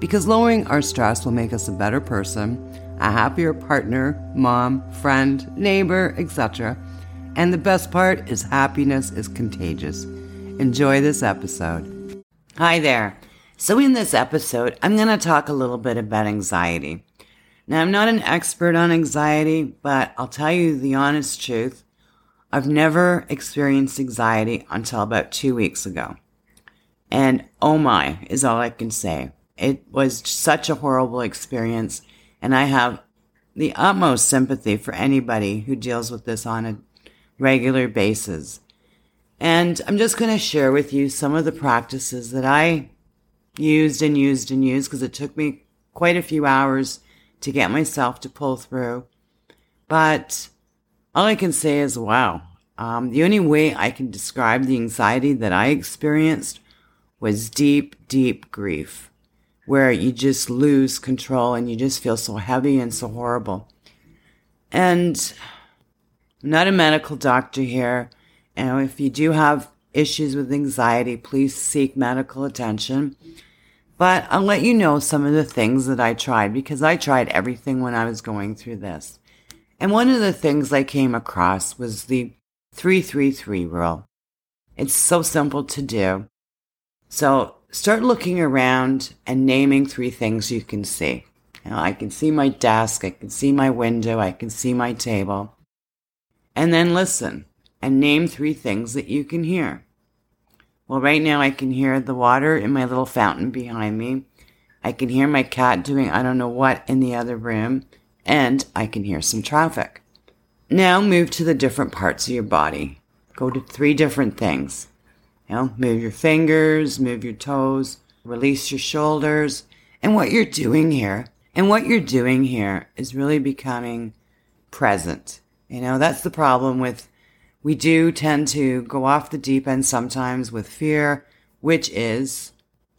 because lowering our stress will make us a better person, a happier partner, mom, friend, neighbor, etc. And the best part is happiness is contagious. Enjoy this episode. Hi there. So, in this episode, I'm going to talk a little bit about anxiety. Now, I'm not an expert on anxiety, but I'll tell you the honest truth. I've never experienced anxiety until about two weeks ago. And oh my, is all I can say. It was such a horrible experience. And I have the utmost sympathy for anybody who deals with this on a regular basis. And I'm just going to share with you some of the practices that I used and used and used because it took me quite a few hours to get myself to pull through. But all I can say is, wow. Um, the only way I can describe the anxiety that I experienced was deep, deep grief, where you just lose control and you just feel so heavy and so horrible. And I'm not a medical doctor here. And if you do have issues with anxiety, please seek medical attention. But I'll let you know some of the things that I tried because I tried everything when I was going through this. And one of the things I came across was the 333 rule. It's so simple to do. So start looking around and naming three things you can see. You know, I can see my desk, I can see my window, I can see my table. And then listen and name three things that you can hear. Well, right now I can hear the water in my little fountain behind me. I can hear my cat doing I don't know what in the other room. And I can hear some traffic. Now move to the different parts of your body. Go to three different things. You know, move your fingers, move your toes, release your shoulders. And what you're doing here, and what you're doing here is really becoming present. You know, that's the problem with we do tend to go off the deep end sometimes with fear, which is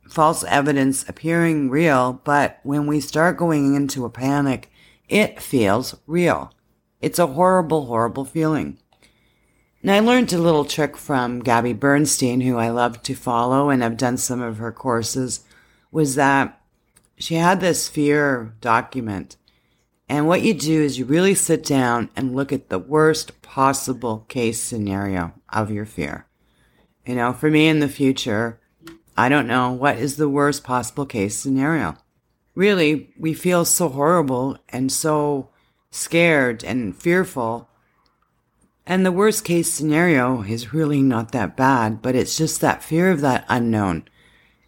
false evidence appearing real. But when we start going into a panic, it feels real. It's a horrible, horrible feeling. And I learned a little trick from Gabby Bernstein, who I love to follow and have done some of her courses, was that she had this fear document and what you do is you really sit down and look at the worst possible case scenario of your fear. You know, for me in the future, I don't know what is the worst possible case scenario. Really, we feel so horrible and so scared and fearful. And the worst case scenario is really not that bad, but it's just that fear of that unknown.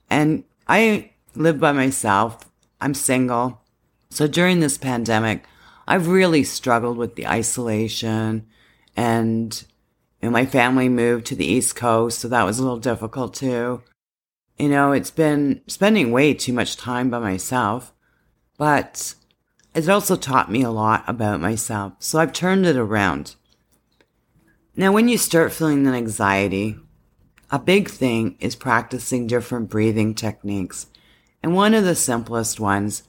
And I live by myself. I'm single. So during this pandemic, I've really struggled with the isolation and you know, my family moved to the East Coast, so that was a little difficult too. You know, it's been spending way too much time by myself, but it also taught me a lot about myself. So I've turned it around. Now, when you start feeling the anxiety, a big thing is practicing different breathing techniques. And one of the simplest ones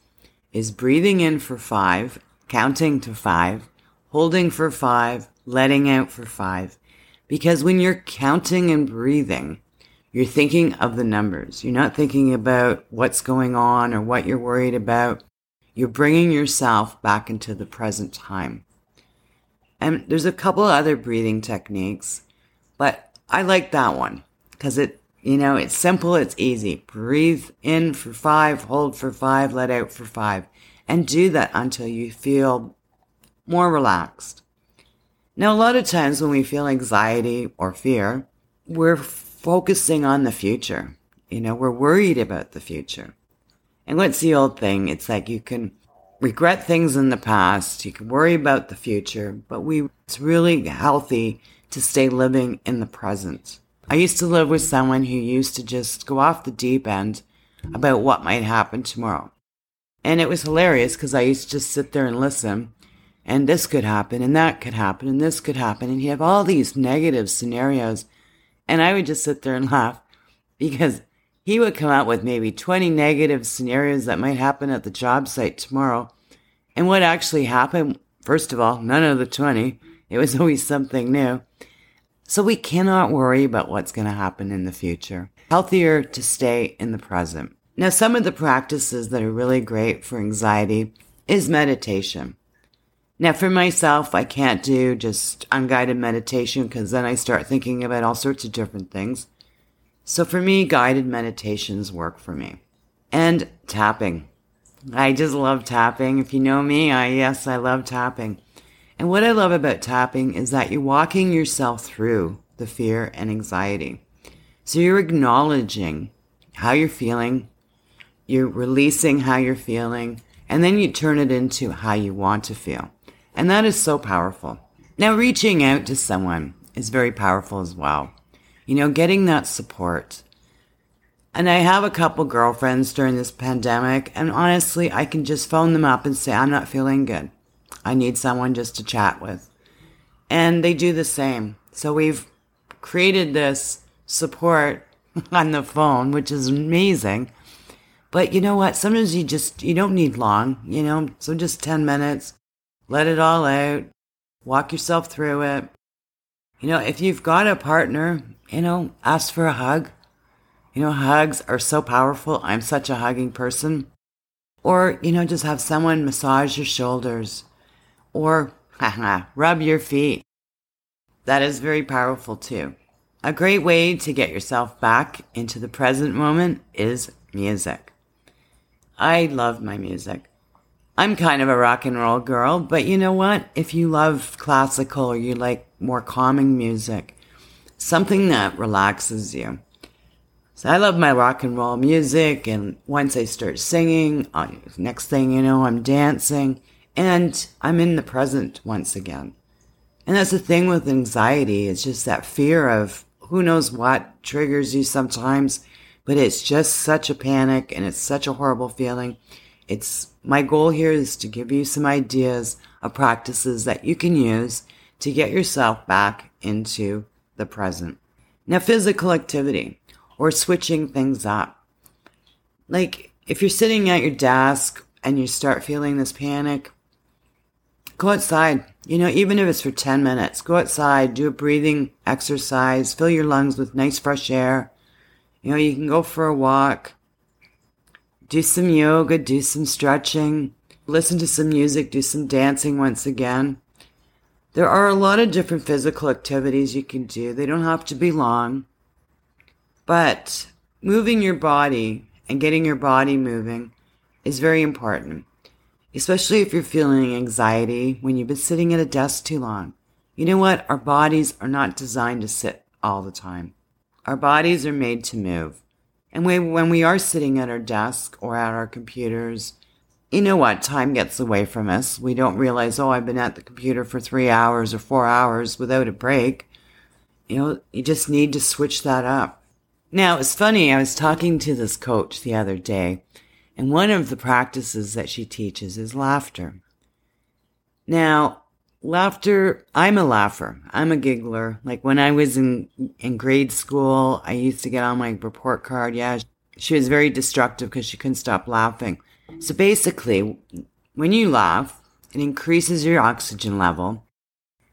is breathing in for five, counting to five, holding for five, letting out for five. Because when you're counting and breathing, you're thinking of the numbers. You're not thinking about what's going on or what you're worried about. You're bringing yourself back into the present time. And there's a couple other breathing techniques, but I like that one because it you know, it's simple, it's easy. Breathe in for five, hold for five, let out for five. And do that until you feel more relaxed. Now, a lot of times when we feel anxiety or fear, we're focusing on the future. You know, we're worried about the future. And what's the old thing? It's like you can regret things in the past, you can worry about the future, but we, it's really healthy to stay living in the present. I used to live with someone who used to just go off the deep end about what might happen tomorrow. And it was hilarious because I used to just sit there and listen. And this could happen, and that could happen, and this could happen. And he'd have all these negative scenarios. And I would just sit there and laugh because he would come out with maybe 20 negative scenarios that might happen at the job site tomorrow. And what actually happened, first of all, none of the 20. It was always something new. So we cannot worry about what's going to happen in the future. Healthier to stay in the present. Now, some of the practices that are really great for anxiety is meditation. Now, for myself, I can't do just unguided meditation because then I start thinking about all sorts of different things. So for me, guided meditations work for me. And tapping. I just love tapping. If you know me, I, yes, I love tapping. And what I love about tapping is that you're walking yourself through the fear and anxiety. So you're acknowledging how you're feeling, you're releasing how you're feeling, and then you turn it into how you want to feel. And that is so powerful. Now, reaching out to someone is very powerful as well. You know, getting that support. And I have a couple girlfriends during this pandemic, and honestly, I can just phone them up and say, I'm not feeling good. I need someone just to chat with. And they do the same. So we've created this support on the phone, which is amazing. But you know what? Sometimes you just, you don't need long, you know, so just 10 minutes, let it all out, walk yourself through it. You know, if you've got a partner, you know, ask for a hug. You know, hugs are so powerful. I'm such a hugging person. Or, you know, just have someone massage your shoulders or rub your feet. That is very powerful too. A great way to get yourself back into the present moment is music. I love my music. I'm kind of a rock and roll girl, but you know what? If you love classical or you like more calming music, something that relaxes you. So I love my rock and roll music, and once I start singing, next thing you know, I'm dancing. And I'm in the present once again. And that's the thing with anxiety. It's just that fear of who knows what triggers you sometimes, but it's just such a panic and it's such a horrible feeling. It's my goal here is to give you some ideas of practices that you can use to get yourself back into the present. Now, physical activity or switching things up. Like if you're sitting at your desk and you start feeling this panic, Go outside. You know, even if it's for 10 minutes, go outside, do a breathing exercise, fill your lungs with nice fresh air. You know, you can go for a walk, do some yoga, do some stretching, listen to some music, do some dancing once again. There are a lot of different physical activities you can do. They don't have to be long, but moving your body and getting your body moving is very important especially if you're feeling anxiety when you've been sitting at a desk too long. You know what? Our bodies are not designed to sit all the time. Our bodies are made to move. And when we are sitting at our desk or at our computers, you know what? Time gets away from us. We don't realize, oh, I've been at the computer for three hours or four hours without a break. You know, you just need to switch that up. Now, it's funny. I was talking to this coach the other day and one of the practices that she teaches is laughter. Now, laughter, I'm a laugher. I'm a giggler. Like when I was in, in grade school, I used to get on my report card. Yeah, she was very destructive because she couldn't stop laughing. So basically, when you laugh, it increases your oxygen level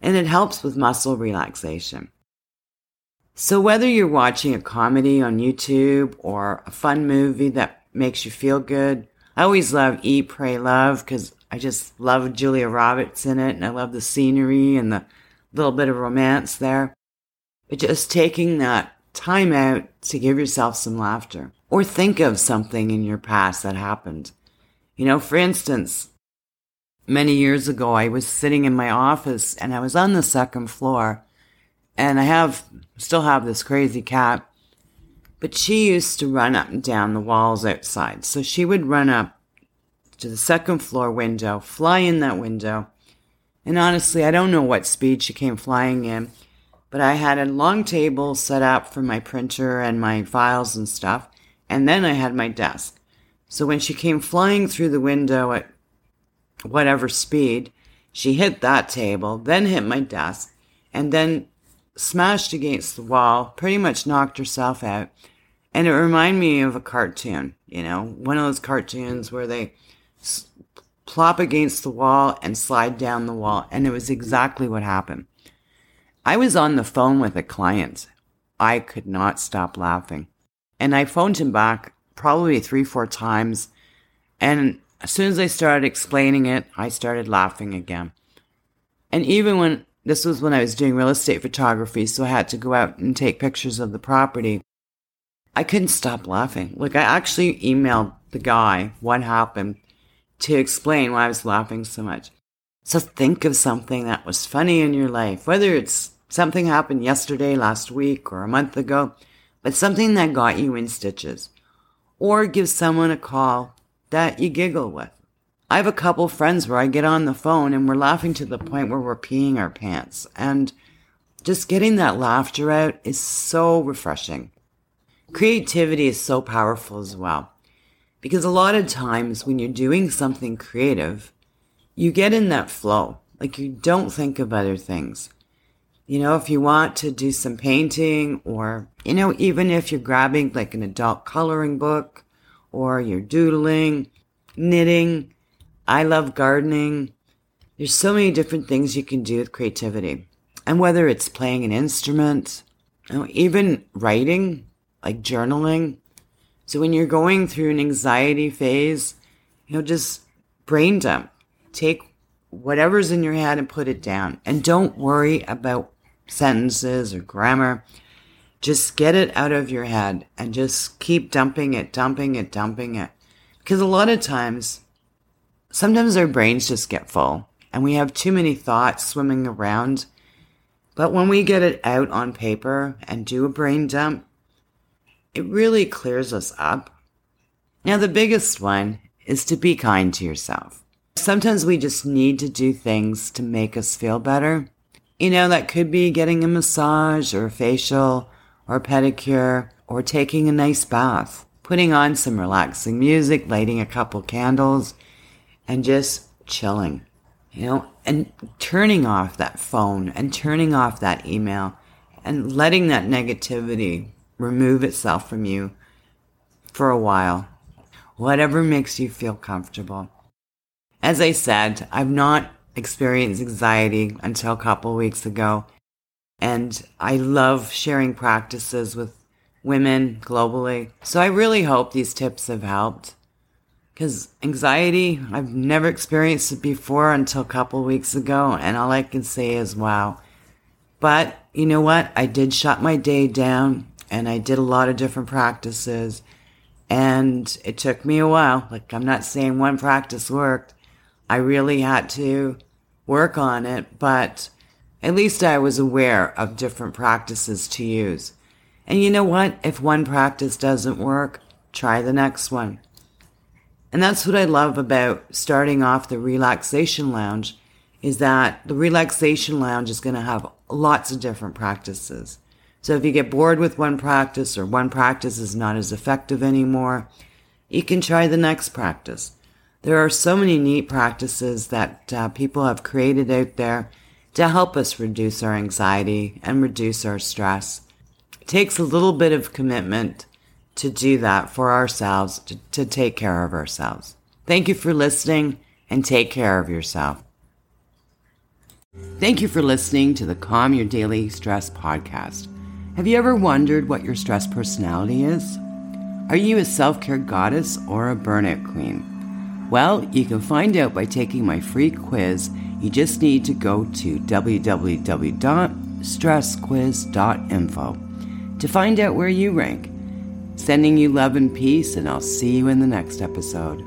and it helps with muscle relaxation. So whether you're watching a comedy on YouTube or a fun movie that makes you feel good. I always love Eat, Pray, Love because I just love Julia Roberts in it and I love the scenery and the little bit of romance there. But just taking that time out to give yourself some laughter or think of something in your past that happened. You know, for instance, many years ago, I was sitting in my office and I was on the second floor and I have, still have this crazy cat but she used to run up and down the walls outside. So she would run up to the second floor window, fly in that window. And honestly, I don't know what speed she came flying in, but I had a long table set up for my printer and my files and stuff. And then I had my desk. So when she came flying through the window at whatever speed, she hit that table, then hit my desk, and then smashed against the wall, pretty much knocked herself out. And it reminded me of a cartoon, you know, one of those cartoons where they plop against the wall and slide down the wall. And it was exactly what happened. I was on the phone with a client. I could not stop laughing. And I phoned him back probably three, four times. And as soon as I started explaining it, I started laughing again. And even when this was when I was doing real estate photography, so I had to go out and take pictures of the property. I couldn't stop laughing. Like, I actually emailed the guy what happened to explain why I was laughing so much. So think of something that was funny in your life, whether it's something happened yesterday, last week, or a month ago, but something that got you in stitches. Or give someone a call that you giggle with. I have a couple friends where I get on the phone and we're laughing to the point where we're peeing our pants. And just getting that laughter out is so refreshing. Creativity is so powerful as well. Because a lot of times when you're doing something creative, you get in that flow. Like you don't think of other things. You know, if you want to do some painting or, you know, even if you're grabbing like an adult coloring book or you're doodling, knitting, I love gardening. There's so many different things you can do with creativity. And whether it's playing an instrument, even writing, like journaling. So when you're going through an anxiety phase, you know, just brain dump. Take whatever's in your head and put it down. And don't worry about sentences or grammar. Just get it out of your head and just keep dumping it, dumping it, dumping it. Because a lot of times, sometimes our brains just get full and we have too many thoughts swimming around. But when we get it out on paper and do a brain dump, it really clears us up. Now, the biggest one is to be kind to yourself. Sometimes we just need to do things to make us feel better. You know, that could be getting a massage or a facial or a pedicure or taking a nice bath, putting on some relaxing music, lighting a couple candles, and just chilling, you know, and turning off that phone and turning off that email and letting that negativity remove itself from you for a while. Whatever makes you feel comfortable. As I said, I've not experienced anxiety until a couple weeks ago. And I love sharing practices with women globally. So I really hope these tips have helped. Because anxiety, I've never experienced it before until a couple weeks ago. And all I can say is, wow. But you know what? I did shut my day down and I did a lot of different practices. And it took me a while. Like, I'm not saying one practice worked. I really had to work on it, but at least I was aware of different practices to use. And you know what? If one practice doesn't work, try the next one. And that's what I love about starting off the relaxation lounge is that the relaxation lounge is going to have lots of different practices. So if you get bored with one practice or one practice is not as effective anymore, you can try the next practice. There are so many neat practices that uh, people have created out there to help us reduce our anxiety and reduce our stress. It takes a little bit of commitment to do that for ourselves, to, to take care of ourselves. Thank you for listening and take care of yourself. Thank you for listening to the Calm Your Daily Stress podcast. Have you ever wondered what your stress personality is? Are you a self care goddess or a burnout queen? Well, you can find out by taking my free quiz. You just need to go to www.stressquiz.info to find out where you rank. Sending you love and peace, and I'll see you in the next episode.